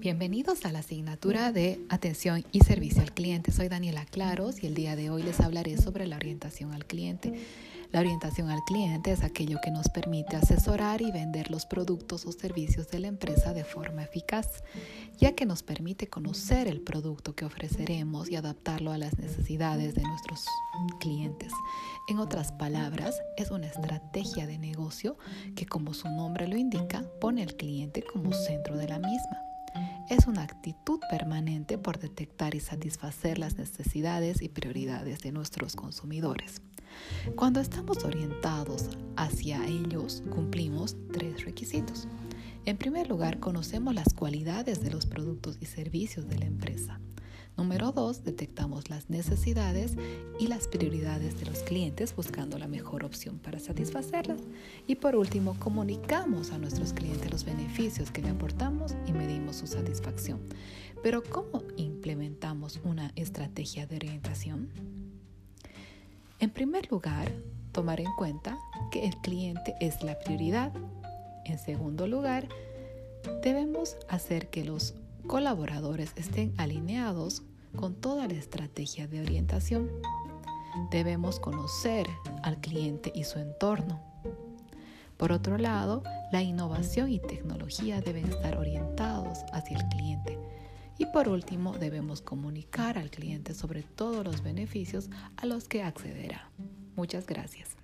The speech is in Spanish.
Bienvenidos a la asignatura de Atención y Servicio al Cliente. Soy Daniela Claros y el día de hoy les hablaré sobre la orientación al cliente. La orientación al cliente es aquello que nos permite asesorar y vender los productos o servicios de la empresa de forma eficaz, ya que nos permite conocer el producto que ofreceremos y adaptarlo a las necesidades de nuestros clientes. En otras palabras, es una estrategia de negocio que, como su nombre lo indica, pone al cliente como centro de la misma. Es una actitud permanente por detectar y satisfacer las necesidades y prioridades de nuestros consumidores. Cuando estamos orientados hacia ellos, cumplimos tres requisitos. En primer lugar, conocemos las cualidades de los productos y servicios de la empresa. Número dos, detectamos las necesidades y las prioridades de los clientes buscando la mejor opción para satisfacerlas. Y por último, comunicamos a nuestros clientes los beneficios que le aportamos y medimos su satisfacción. Pero ¿cómo implementamos una estrategia de orientación? En primer lugar, tomar en cuenta que el cliente es la prioridad. En segundo lugar, debemos hacer que los colaboradores estén alineados con toda la estrategia de orientación. Debemos conocer al cliente y su entorno. Por otro lado, la innovación y tecnología deben estar orientados hacia el cliente y por último, debemos comunicar al cliente sobre todos los beneficios a los que accederá. Muchas gracias.